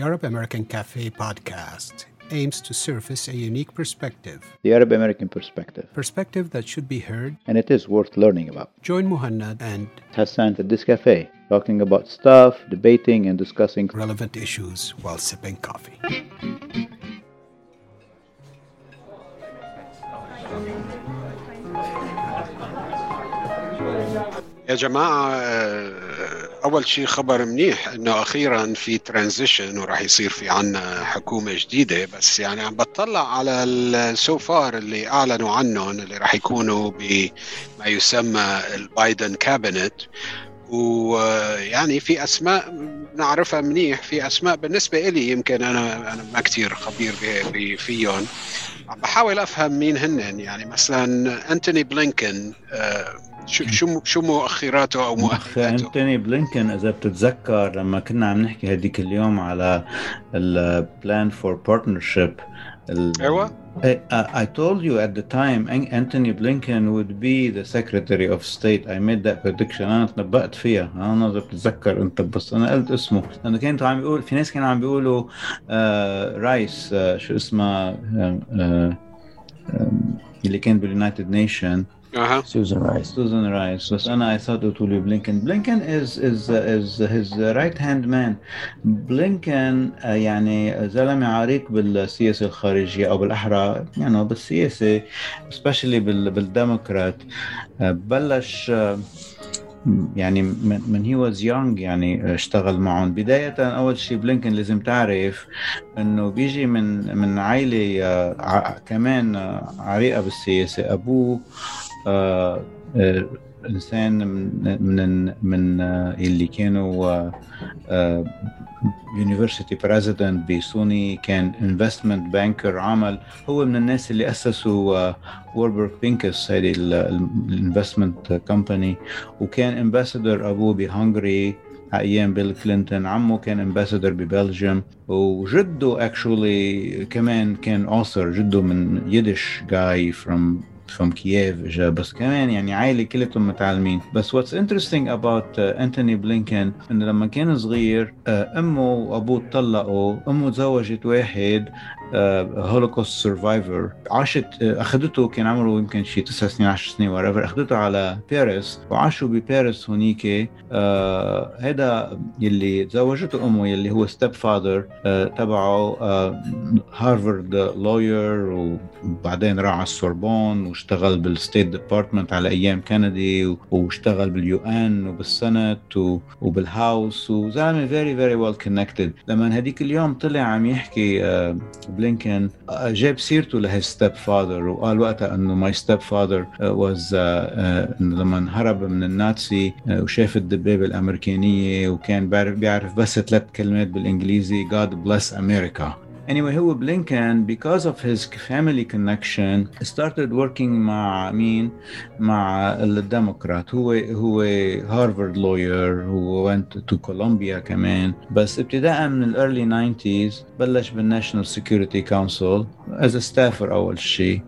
The Arab American Cafe podcast aims to surface a unique perspective. The Arab American perspective. Perspective that should be heard. And it is worth learning about. Join Muhannad and Hassan at this cafe, talking about stuff, debating, and discussing relevant issues while sipping coffee. يا جماعة أول شيء خبر منيح إنه أخيرا في transition وراح يصير في عنا حكومة جديدة بس يعني عم بطلع على ال so far اللي أعلنوا عنهم اللي راح يكونوا بما يسمى ال Biden cabinet ويعني في أسماء نعرفها منيح في أسماء بالنسبة لي يمكن أنا أنا ما كثير خبير فيهم. عم بحاول أفهم مين هن يعني مثلا انتوني بلينكن آه، شو شو شو مؤخراته أو مؤخراته أنتوني بلينكن إذا بتتذكر لما كنا عم نحكي هذيك اليوم على ال plan for partnership أيوه I told you at the time Antony Blinken would be the Secretary of State. I made that prediction. أنا تنبأت فيها. أنا إذا بتتذكر أنت بس أنا قلت اسمه لأنه كانوا عم بيقول في ناس كانوا عم بيقولوا آه رايس آه شو اسمه آه آه اللي كان بال United Nation Uh-huh. Susan Rice. Susan Rice. بس أنا I thought it would be Blinken. Blinken is is is his right hand man. بلينكن يعني زلمة عريق بالسياسة الخارجية أو بالأحرى يعني بالسياسة especially بال بالديمقراط بلش يعني من he was young يعني اشتغل معهم بداية أول شيء بلينكن لازم تعرف إنه بيجي من من عائلة كمان عريقة بالسياسة أبوه انسان من من من آه اللي كانوا university president ب SUNY كان investment banker عمل. هو من الناس اللي أسسوا Warburg Pincus هذه ال investment company وكان ambassador أبوه بهنغري أيام بيل كلينتون. عمه كان ambassador ب Belgium. وجده actually كمان كان author جده من Yiddish جاي from from كييف اجا بس كمان يعني عائلة كلهم متعلمين. بس what's interesting about انتوني uh, بلينكن انه لما كان صغير uh, أمه وأبوه طلقوا أمه تزوجت واحد Holocaust uh, survivor عاشت اخذته كان عمره يمكن شي تسع سنين 10 سنين وريفر اخذته على باريس وعاشوا بباريس هونيك. هذا يلي تزوجته أمه يلي هو step father تبعه هارفارد lawyer وبعدين راح على السوربون واشتغل بال State Department على أيام كندي واشتغل بال UN وبال Senate وبال House وزلمة very very well connected لما هديك اليوم طلع عم يحكي بلينكن جاب سيرته لهي step father وقال وقتها إنه my step father was لما هرب من الناتسي وشاف الدبابة الأمريكانية وكان بيعرف بس ثلاث كلمات بالإنجليزي God bless America. Anyway, هو بلينكن because of his family connection started working مع مين؟ مع الديمقراط هو هو هارفارد lawyer. هو went to Columbia كمان. بس ابتداء من ال early 90s بلش بال National Security Council as a staffer أول شيء.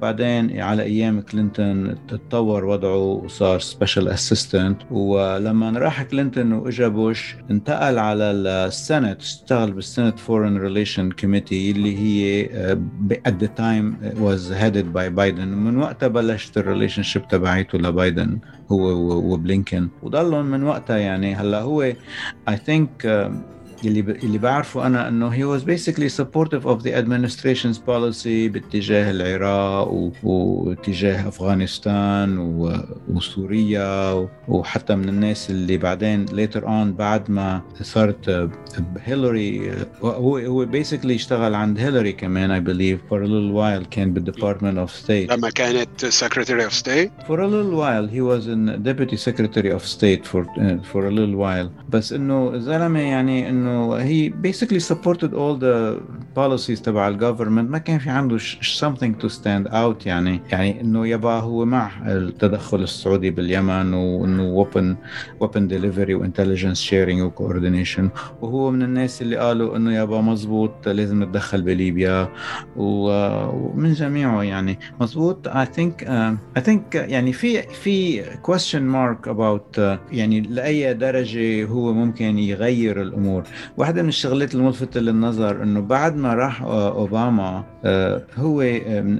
بعدين على أيام كلينتون تطور وضعه وصار special assistant ولما راح كلينتون وإجا بوش انتقل على ال Senate اشتغل بال Senate Foreign Relation Committee اللي هي at the time was headed by بايدن من وقتها بلشت ال relationship تبعيته لبايدن هو وبلينكن. وضلهم من وقتها يعني هلا هو I think uh, اللي ب... اللي بعرفه انا انه he was basically supportive of the administration's policy باتجاه العراق و... واتجاه افغانستان و... وسوريا و... وحتى من الناس اللي بعدين later on بعد ما صارت هيلاري هو هو basically اشتغل عند هيلاري كمان I believe for a little while كان بالديبارتمنت of state لما كانت secretary of state for a little while he was in deputy secretary of state for uh, for a little while بس انه الزلمه يعني انه انه هي basically supported all the policies تبع ال government ما كان في عنده something to stand out يعني. يعني إنه يبا هو مع التدخل السعودي باليمن وإنه weapon weapon delivery و intelligence sharing و coordination وهو من الناس اللي قالوا إنه يبا مزبوط لازم نتدخل بليبيا. ومن جميعه يعني. مزبوط think uh, I think يعني في في question mark about uh, يعني لأي درجة هو ممكن يغير الأمور. واحدة من الشغلات الملفتة للنظر إنه بعد ما راح أوباما آه، هو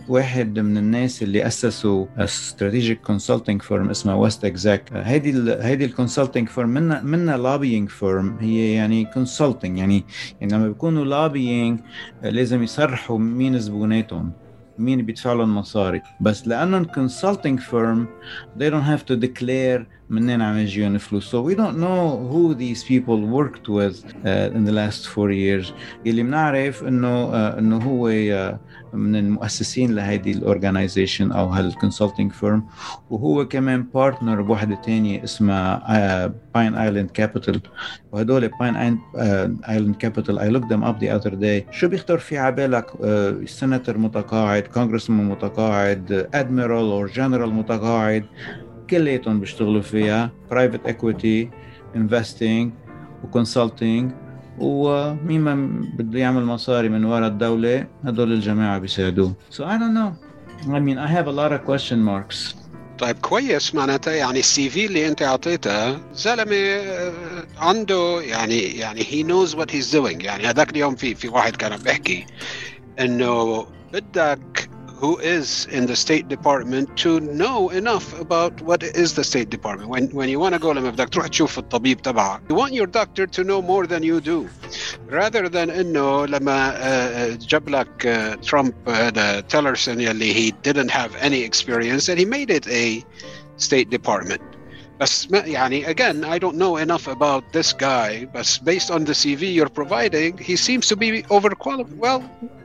واحد من الناس اللي أسسوا strategic consulting firm اسمها WestExec هيدي هيدي ال consulting firm منا منا lobbying firm هي يعني consulting يعني يعني لما بيكونوا lobbying لازم يصرحوا مين زبوناتهم مين بيدفع لهم مصاري. بس لأنهم consulting firm they don't have to declare منين عم يجيهم فلوس. So we don't know who these people worked with uh, in the last four years. اللي بنعرف إنه uh, إنه هو uh, من المؤسسين لهيدي ال organization أو هال consulting firm وهو كمان partner بوحدة تانية اسمها Pine Island Capital وهدول Pine Island Capital I looked them up the other day شو بيخطر في عبالك سنتر متقاعد congressman متقاعد admiral أو جنرال متقاعد كلياتهم بيشتغلوا فيها private equity investing و consulting ومين ما بده يعمل مصاري من وراء الدولة هدول الجماعة بيساعدوه. So I don't know. I mean I have a lot of question marks. طيب كويس. معناتها يعني ال CV اللي انت اعطيته زلمة عنده يعني يعني هي نوز وات هيز دوينج يعني هذاك اليوم في في واحد كان بيحكي إنه بدك who is in the State Department to know enough about what is the State Department. When when you want to go لما بدك تروح تشوف الطبيب تبعك, you want your doctor to know more than you do. Rather than انه لما جاب لك ترامب هذا تيلرسون يلي he didn't have any experience and he made it a State Department. بس يعني again I don't know enough about this guy but based on the CV you're providing he seems to be overqualified well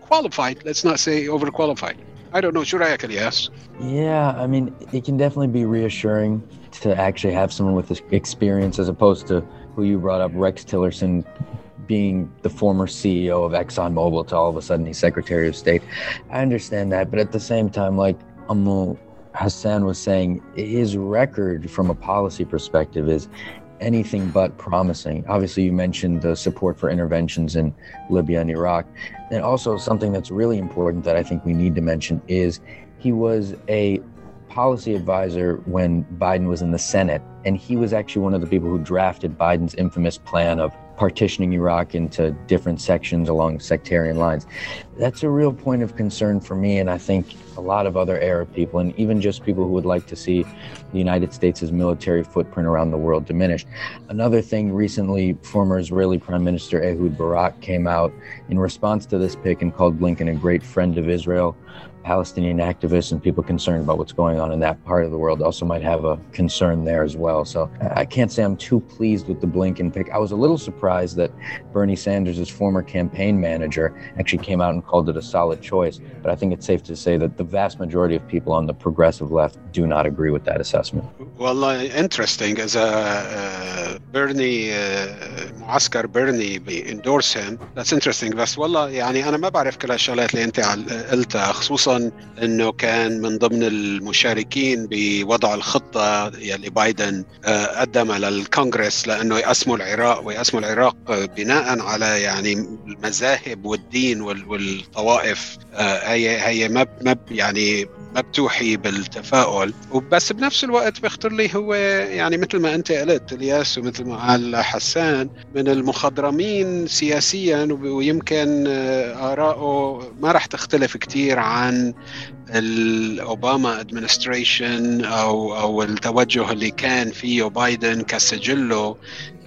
qualified let's not say overqualified I don't know. Should I actually ask? Yeah, I mean, it can definitely be reassuring to actually have someone with this experience as opposed to who you brought up, Rex Tillerson being the former CEO of ExxonMobil to all of a sudden he's Secretary of State. I understand that, but at the same time, like Amu Hassan was saying, his record from a policy perspective is anything but promising. Obviously, you mentioned the support for interventions in Libya and Iraq. And also, something that's really important that I think we need to mention is he was a policy advisor when Biden was in the Senate. And he was actually one of the people who drafted Biden's infamous plan of partitioning Iraq into different sections along sectarian lines. That's a real point of concern for me, and I think a lot of other Arab people, and even just people who would like to see the United States' military footprint around the world diminished. Another thing recently, former Israeli Prime Minister Ehud Barak came out in response to this pick and called Blinken a great friend of Israel. Palestinian activists and people concerned about what's going on in that part of the world also might have a concern there as well. So I can't say I'm too pleased with the Blinken pick. I was a little surprised that Bernie Sanders' former campaign manager actually came out and called it a solid choice. But I think it's safe to say that the vast majority of people on the progressive left do not agree with that assessment. Well, uh, interesting. As a uh, Bernie uh, معسكر Bernie endorse him, that's interesting. بس والله يعني أنا ما بعرف كل الشغلات اللي أنت قلتها خصوصا إنه كان من ضمن المشاركين بوضع الخطة يلي بايدن قدمها للكونغرس لأنه يقسموا العراق ويقسموا العراق بناء على يعني المذاهب والدين والطوائف هي هي ما يعني ما بتوحي بالتفاؤل. وبس بنفس الوقت بيخطر لي هو يعني مثل ما أنت قلت إلياس ومثل ما قال حسان من المخضرمين سياسيا ويمكن آراءه ما راح تختلف كثير عن الأوباما ادمنستريشن أو أو التوجه اللي كان فيه بايدن كسجله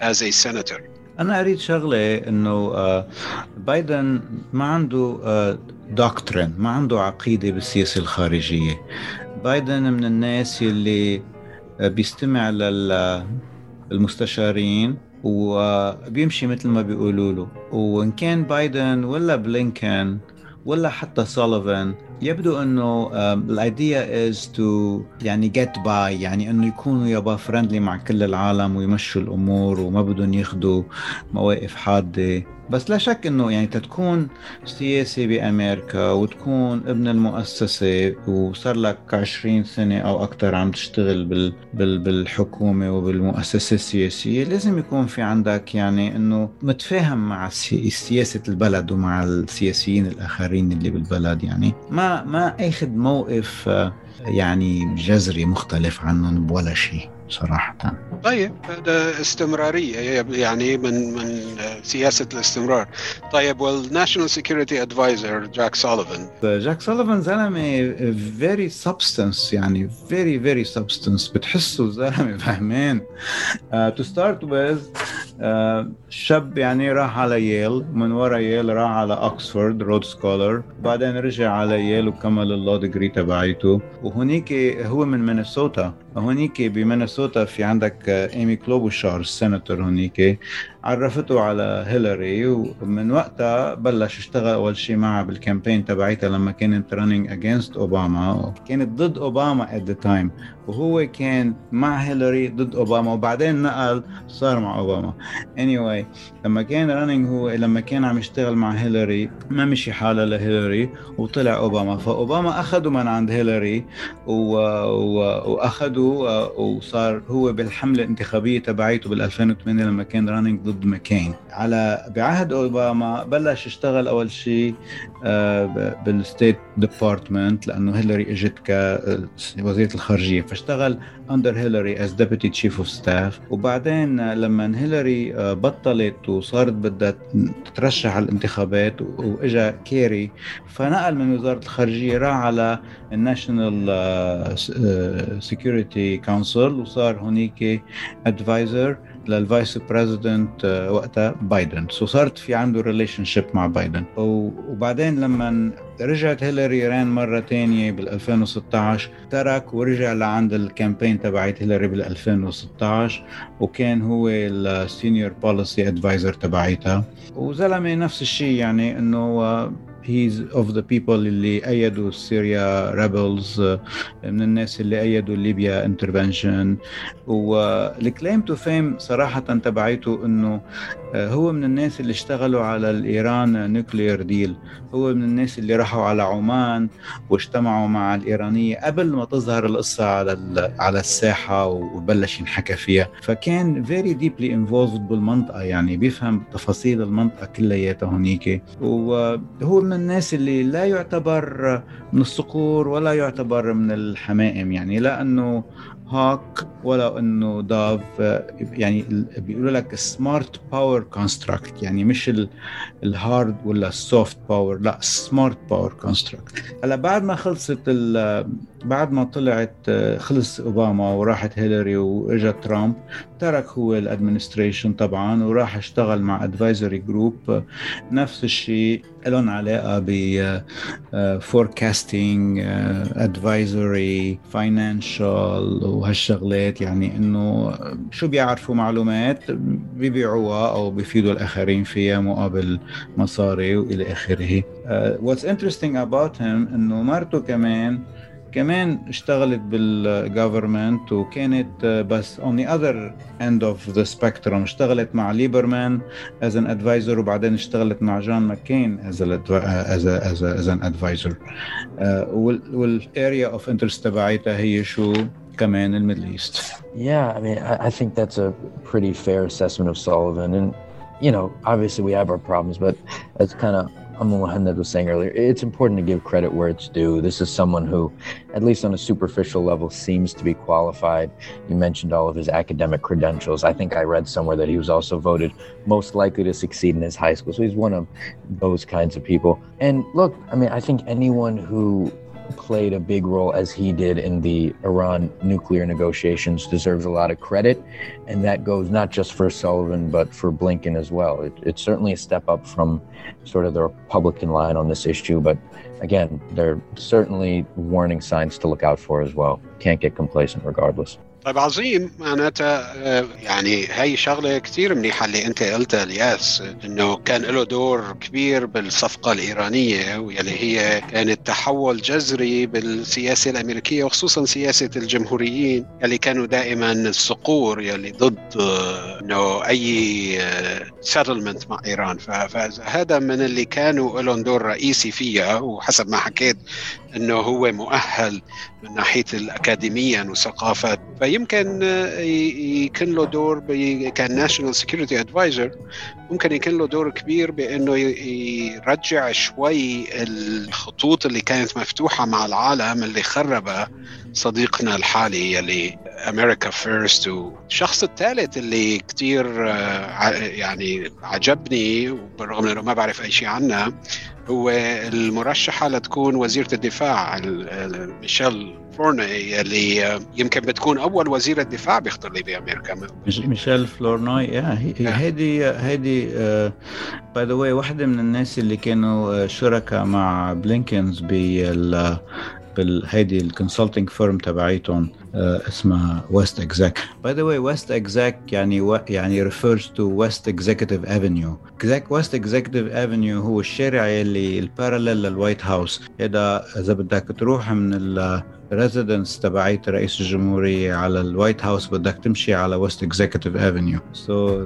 as a senator أنا أريد شغلة إنه بايدن ما عنده doctrine ما عنده عقيدة بالسياسة الخارجية. بايدن من الناس اللي بيستمع للمستشارين وبيمشي مثل ما بيقولوا له. وإن كان بايدن ولا بلينكن ولا حتى سوليفان يبدو إنه ال idea is to يعني get by يعني إنه يكونوا يابا friendly مع كل العالم ويمشوا الأمور وما بدهم ياخذوا مواقف حادة. بس لا شك إنه يعني تكون سياسي بأمريكا وتكون ابن المؤسسة وصار لك 20 سنة أو أكثر عم تشتغل بال بال بالحكومة وبالمؤسسة السياسية لازم يكون في عندك يعني إنه متفاهم مع سياسة البلد ومع السياسيين الآخرين اللي بالبلد يعني. ما ما أخذ موقف يعني جذري مختلف عنهم بولا شيء. صراحة. طيب هذا استمرارية يعني من من سياسة الاستمرار. طيب وال National Security Advisor جاك سوليفان جاك سوليفان زلمة very substance يعني very very substance بتحسه زلمة فهمان. to start with شاب يعني راح على ييل من ورا ييل راح على اوكسفورد Rhodes Scholar بعدين رجع على ييل وكمل ال law degree تبعيته. وهنيك هو من مينيسوتا هونيك بمينيسوتا في عندك إيمي كلوبوشار السيناتور هونيك عرفته على هيلاري ومن وقتها بلش اشتغل أول شيء معها بال campaign تبعيتها لما كانت running against أوباما كانت ضد أوباما at the time وهو كان مع هيلاري ضد أوباما وبعدين نقل صار مع أوباما. anyway لما كان running هو لما كان عم يشتغل مع هيلاري ما مشي حاله لهيلاري وطلع أوباما. فأوباما أخذه من عند هيلاري و... و... وأخذه وصار هو بالحملة الانتخابية تبعيته بال 2008 لما كان running ضد مكين على بعهد أوباما بلش يشتغل أول شيء آه، بال State Department لأنه هيلاري إجت كوزيره الخارجية فاشتغل under هيلاري as deputy chief of staff وبعدين لما هيلاري آه، بطلت وصارت بدها تترشح على الانتخابات وإجا كيري فنقل من وزارة الخارجية راح على ال National Security Council وصار هونيك advisor لل Vice President وقتها بايدن. so صارت في عنده relationship مع بايدن. وبعدين لما رجعت هيلاري run مرة تانية بال 2016 ترك ورجع لعند ال campaign تبعت هيلاري بال 2016 وكان هو ال senior policy advisor تبعيتها. وزلمة نفس الشيء يعني إنه he's of the people اللي أيدوا Syria rebels من الناس اللي أيدوا Libya intervention وال claim to fame صراحة تبعيته أنه آه، هو من الناس اللي اشتغلوا على ال Iran nuclear deal هو من الناس اللي راحوا على عمان واجتمعوا مع الإيرانية قبل ما تظهر القصة على على الساحة وبلش ينحكى فيها. فكان very deeply involved بالمنطقة يعني بيفهم تفاصيل المنطقة كلياتها هنيك وهو من الناس اللي لا يعتبر من الصقور ولا يعتبر من الحمائم. يعني لا أنه hawk ولا أنه dove يعني بيقولوا لك smart power construct يعني مش ال hard ولا ال soft power لا smart power construct هلا بعد ما خلصت بعد ما طلعت خلص أوباما وراحت هيلاري وإجا ترامب ترك هو ال administration طبعا وراح اشتغل مع advisory group نفس الشيء لهم علاقة ب forecasting advisory financial وهالشغلات يعني إنه شو بيعرفوا معلومات بيبيعوها أو بيفيدوا الآخرين فيها مقابل مصاري وإلى آخره. what's interesting about him إنه مرته كمان كمان اشتغلت بالجفرمنت وكانت بس on the other end of the spectrum اشتغلت مع ليبرمان as an advisor وبعدين اشتغلت مع جون ماكين as, a, as, a, as, a, as an advisor uh, والاريا اوف انترست تبعيتها هي شو كمان الميدل ايست Yeah, I mean, I, I think that's a pretty fair assessment of Sullivan. And, you know, obviously we have our problems, but it's kind of Muhammad was saying earlier, it's important to give credit where it's due. This is someone who, at least on a superficial level, seems to be qualified. You mentioned all of his academic credentials. I think I read somewhere that he was also voted most likely to succeed in his high school. So he's one of those kinds of people. And look, I mean, I think anyone who played a big role as he did in the Iran nuclear negotiations deserves a lot of credit. And that goes not just for Sullivan, but for Blinken as well. It, it's certainly a step up from sort of the Republican line on this issue. But again, there are certainly warning signs to look out for as well. Can't get complacent regardless. طيب عظيم. معناتها يعني هاي شغلة كثير منيحة اللي أنت قلتها الياس إنه كان له دور كبير بالصفقة الإيرانية واللي هي كانت تحول جذري بالسياسة الأمريكية وخصوصا سياسة الجمهوريين اللي كانوا دائما الصقور يلي ضد إنه أي settlement آه، مع إيران. فهذا من اللي كانوا لهم دور رئيسي فيها وحسب ما حكيت إنه هو مؤهل من ناحية الاكاديميا وثقافه فيمكن يكون له دور كان national security advisor ممكن يكون له دور كبير بأنه يرجع شوي الخطوط اللي كانت مفتوحة مع العالم اللي خربها صديقنا الحالي يلي America First والشخص الثالث اللي كثير آه، يعني عجبني بالرغم إنه ما بعرف أي شيء عنها هو المرشحة لتكون وزيرة الدفاع ميشيل فلورنوي اللي يمكن بتكون أول وزيرة دفاع بيخطر لي بأمريكا. ميشيل فلورنوي هيدي هيدي by the way واحدة من الناس اللي كانوا شركاء مع بلينكنز بال هيدي ال consulting firm تبعيتهم uh, اسمها WestExec by the way WestExec يعني و... يعني refers to West Executive Avenue Exec West Executive Avenue هو الشارع اللي ال parallel لل White House هذا إذا بدك تروح من ال residence تبعيت رئيس الجمهورية على ال White House بدك تمشي على West Executive Avenue so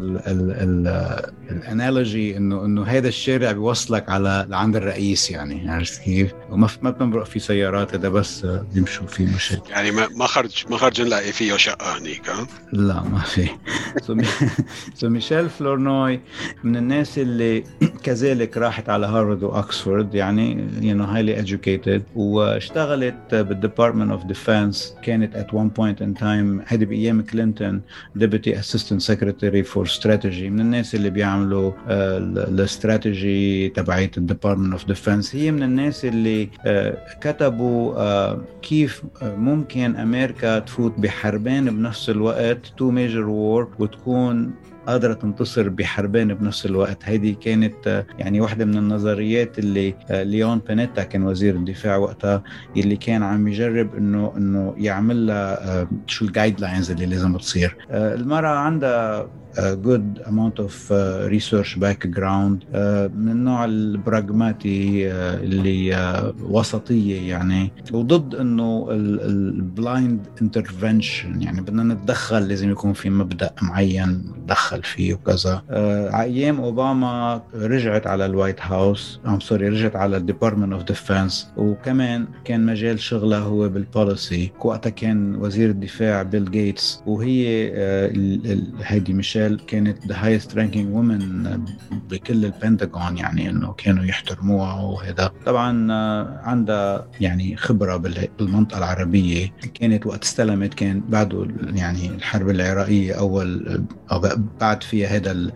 ال analogy إنه إنه هذا الشارع بيوصلك على لعند الرئيس يعني عرفت كيف؟ وما ما بتمرق في سيارات هذا بس بيمشوا فيه مشي يعني ما ما خرج ما خرج نلاقي فيه شقة هنيك ها؟ لا ما في so ميشيل فلورنوي من الناس اللي كذلك راحت على هارفارد واكسفورد يعني you know highly educated واشتغلت بال department Department of Defense كانت at one point in time هذه بأيام كلينتون Deputy Assistant Secretary for Strategy. من الناس اللي بيعملوا الاستراتيجي تبعية Department of Defense. هي من الناس اللي كتبوا كيف ممكن أمريكا تفوت بحربين بنفس الوقت two major war وتكون قادرة تنتصر بحربين بنفس الوقت. هيدي كانت يعني واحدة من النظريات اللي ليون بانيتا كان وزير الدفاع وقتها اللي كان عم يجرب إنه إنه يعمل لها شو ال guidelines اللي لازم تصير. المرأة عندها good amount of uh, research background uh, من النوع البراغماتي uh, اللي uh, وسطية يعني. وضد إنه ال blind intervention يعني بدنا نتدخل لازم يكون في مبدأ معين نتدخل فيه وكذا. Uh, أيام اوباما رجعت على ال White House I'm sorry رجعت على ال Department of Defense وكمان كان مجال شغلها هو بال policy. وقتها كان وزير الدفاع بيل جيتس وهي uh, هيدي ميشيل ميشيل كانت the highest ranking woman بكل البنتاغون يعني إنه كانوا يحترموها وهذا. طبعا آه، عندها يعني خبرة بالمنطقة العربية. كانت وقت استلمت كان بعده يعني الحرب العراقية أول أو بعد فيها هذا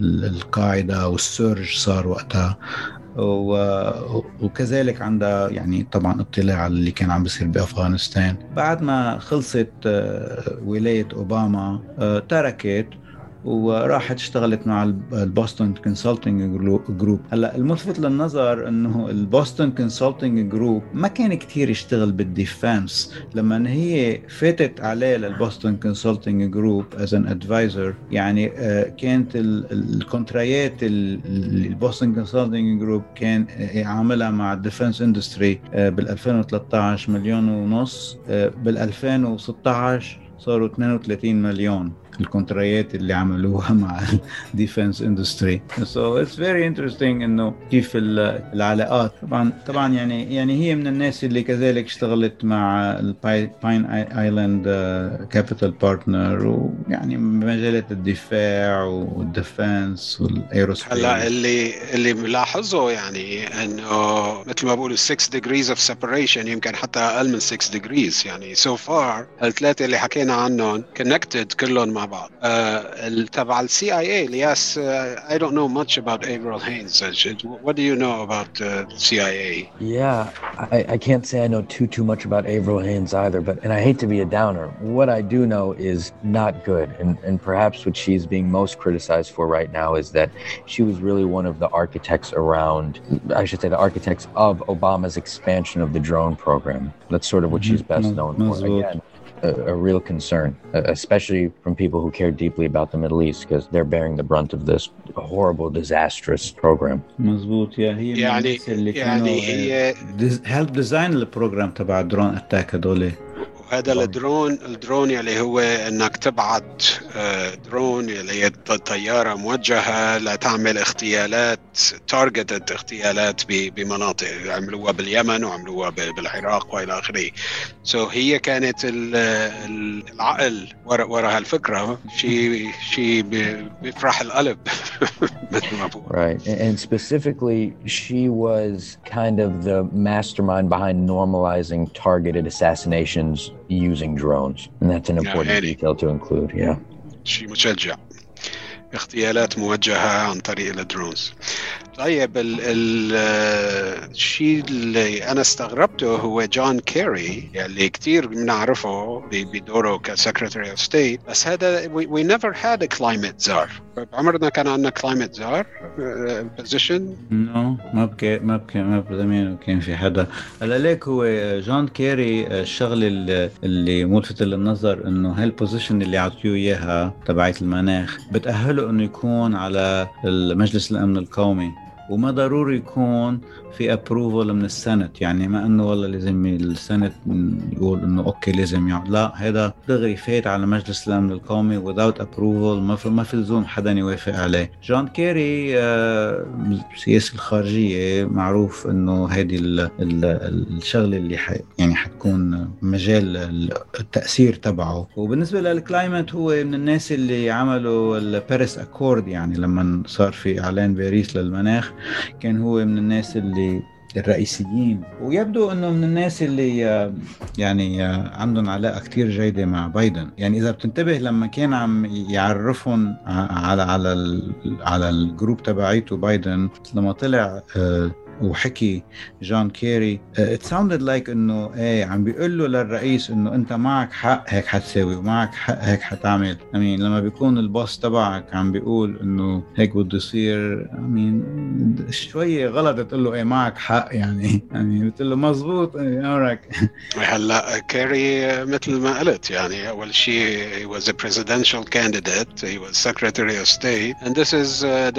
القاعدة والسيرج صار وقتها. وكذلك عندها يعني طبعا اطلاع على اللي كان عم بيصير بأفغانستان. بعد ما خلصت آه، ولاية أوباما آه، تركت وراحت اشتغلت مع ال Boston Consulting Group. هلأ الملفت للنظر إنه ال Boston Consulting Group ما كان كثير يشتغل بال defense لما هي فاتت عليه لل Boston Consulting Group as an advisor يعني آه، كانت ال contractات ال Boston Consulting Group كان عاملها مع ال defense industry بال 2013 مليون ونص آه، بال 2016 صاروا 32 مليون. ال contracts اللي عملوها مع ال defense industry. so it's very interesting إنه كيف العلاقات. طبعا طبعا يعني يعني هي من الناس اللي كذلك اشتغلت مع ال Pine Island Capital Partner ويعني بمجالات الدفاع وال defense وال aerospace. هلا اللي اللي ملاحظه يعني إنه مثل ما بقولوا 6 degrees of separation يمكن حتى أقل من 6 degrees. يعني so so far الثلاثه اللي حكينا عنهم connected كلهم مع بعض uh, تبع السي اي اي الياس I don't know much about Avril Haines what do you know about uh, CIA yeah I, I can't say I know too too much about Avril Haines either but and I hate to be a downer what I do know is not good and, and perhaps what she's being most criticized for right now is that she was really one of the architects around I should say the architects of Obama's expansion of the drone program that's sort of what she's best mm-hmm. known for again a, a, real concern, especially from people who care deeply about the Middle East because they're bearing the brunt of this horrible, disastrous program. مزبوط يا هي يعني يعني هي هيلب ديزاين البروجرام تبع الدرون اتاك هدول هذا ال drone ال drone يلي هو إنك تبعت آه، درون هي طيارة موجهة لتعمل اغتيالات targeted اغتيالات بمناطق عملوها باليمن وعملوها بالعراق وإلى آخره. so so هي كانت العقل ورا ورا هالفكرة. شيء شيء بيفرح القلب. مثل ما بقول. Right. And specifically she was kind of the mastermind behind normalizing targeted assassinations using drones. And that's an important يعني. detail to include. Yeah. شيء مشجع اغتيالات موجهة عن طريق الدرونز طيب ال- ال- الشيء اللي أنا استغربته هو جون كيري اللي كثير بنعرفه بدوره ك secretary of state. بس هذا we never had a climate czar. عمرنا كان عندنا czar uh, position. no ما ب ما ب ما بزمان كان في حدا. هلا ليك هو جون كيري الشغلة اللي, ملفتة للنظر إنه هال position اللي عطيوه إياها تبعت المناخ بتأهله إنه يكون على المجلس الأمن القومي. وما ضروري يكون في approval من ال Senate يعني ما إنه والله لازم ال Senate يقول إنه okay لازم يعمل. لا هذا دغري فات على مجلس الأمن القومي without approval. ما في ما في لزوم حدا يوافق عليه. جون كيري آه، السياسة الخارجية معروف إنه هذه ال- ال- الشغلة اللي يعني حتكون مجال التأثير تبعه. وبالنسبة لل climate هو من الناس اللي عملوا ال Paris Accord يعني لما صار في إعلان باريس للمناخ كان هو من الناس اللي الرئيسيين ويبدو إنه من الناس اللي يعني آه، عندهم علاقة كتير جيدة مع بايدن. يعني إذا بتنتبه لما كان عم يعرفهم على على على ال group تبعيته بايدن لما طلع آه، وحكي جون كيري. it sounded like إنه إيه عم بيقول له للرئيس إنه أنت معك حق هيك حتساوي ومعك حق هيك حتعمل. I mean لما بيكون ال boss تبعك عم بيقول إنه هيك بده يصير I mean شوية غلط تقول له إيه معك حق يعني. يعني بتقول له مزبوط امرك هلا كيري مثل ما قلت يعني أول شيء he was a presidential candidate he was secretary of state and this is uh,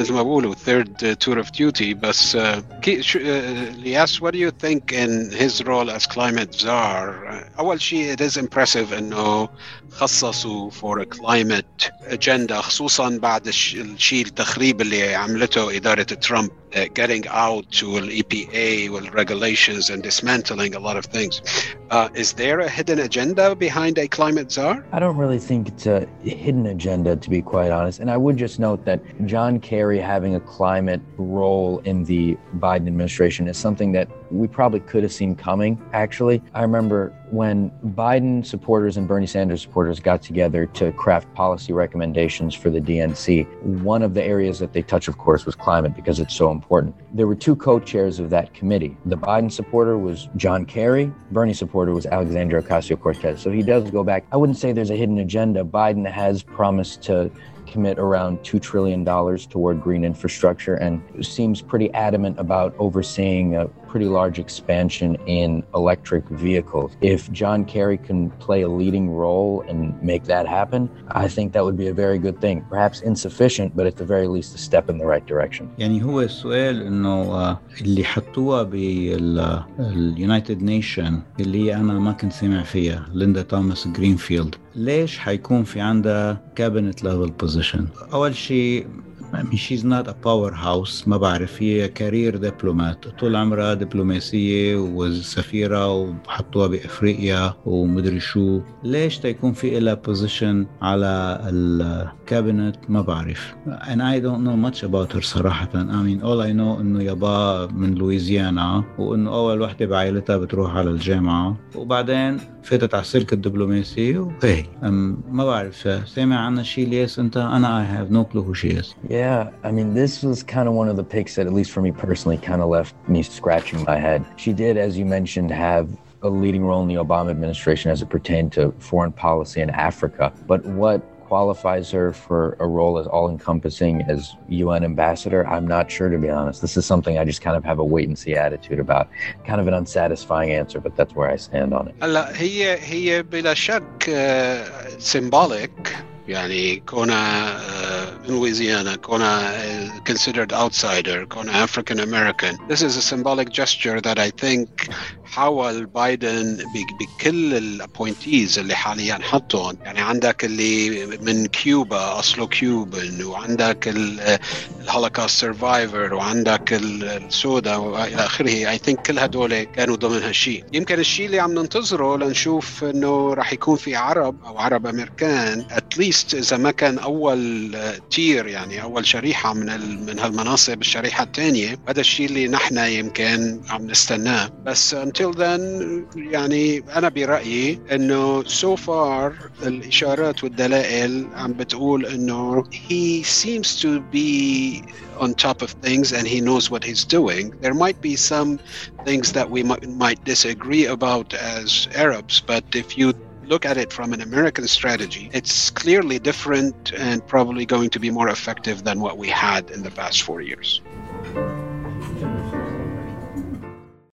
مثل ما بقولوا third uh, tour of duty بس uh, كي- شو- uh, yes what do you think in his role as climate czar Uh, اول شيء it is impressive انه خصصوا for a climate agenda خصوصا بعد الش- الشيء التخريب اللي عملته اداره ترامب uh, getting out to the EPA with regulations and dismantling a lot of things. Uh, is there a hidden agenda behind a climate czar? I don't really think it's a hidden agenda, to be quite honest. And I would just note that John Kerry having a climate role in the Biden administration is something that we probably could have seen coming, actually. I remember when Biden supporters and Bernie Sanders supporters got together to craft policy recommendations for the DNC, one of the areas that they touched, of course, was climate because it's so important. There were two co chairs of that committee. The Biden supporter was John Kerry, Bernie supporter was Alexandria Ocasio Cortez. So he does go back. I wouldn't say there's a hidden agenda. Biden has promised to commit around $2 trillion toward green infrastructure and seems pretty adamant about overseeing a pretty large expansion in electric vehicles. If John Kerry can play a leading role and make that happen, I think that would be a very good thing. Perhaps insufficient, but at the very least, a step in the right direction. يعني هو السؤال انه آه، اللي حطوها باليونايتد نيشن اللي هي انا ما كنت سامع فيها ليندا توماس جرينفيلد ليش حيكون في عندها كابينت ليفل بوزيشن اول شيء I mean, she's not a powerhouse. ما بعرف. هي career diplomat طول عمرها دبلوماسية وسفيرة وحطوها بأفريقيا ومدري شو. ليش تيكون في إلها position على ال cabinet ما بعرف. And I don't know much about her صراحة. I mean all I know إنه يابا من لويزيانا وإنه أول وحدة بعائلتها بتروح على الجامعة. وبعدين فاتت على السلك الدبلوماسي. وهي. ما بعرف. سامع عنها شيء ليس أنت؟ أنا I have no clue who she is. Yeah, I mean, this was kind of one of the picks that, at least for me personally, kind of left me scratching my head. She did, as you mentioned, have a leading role in the Obama administration as it pertained to foreign policy in Africa. But what qualifies her for a role as all encompassing as UN ambassador, I'm not sure, to be honest. This is something I just kind of have a wait and see attitude about. Kind of an unsatisfying answer, but that's where I stand on it. هلا هي هي بلا شك سيمبوليك يعني كونها آه، من لويزيانا كونها آه، considered outsider كونها African American. This is a symbolic gesture that I think حاول بايدن بكل ال appointees اللي حاليا حطهم. يعني عندك اللي من كيوبا أصله Cuban وعندك ال Holocaust survivor وعندك ال- السودا وإلى آخره. I think كل هدول كانوا ضمن هالشيء يمكن الشيء اللي عم ننتظره لنشوف إنه راح يكون في عرب أو عرب أمريكان at least اذا ما كان اول تير يعني اول شريحه من من هالمناصب الشريحه الثانية هذا الشيء اللي نحن يمكن عم نستناه بس until then يعني أنا برايي انه so far الاشارات والدلائل عم بتقول انه he seems to be on top of things and he knows what he's doing. There might be some things that we might disagree about as Arabs, but if you look at it from an American strategy, it's clearly different and probably going to be more effective than what we had in the past four years.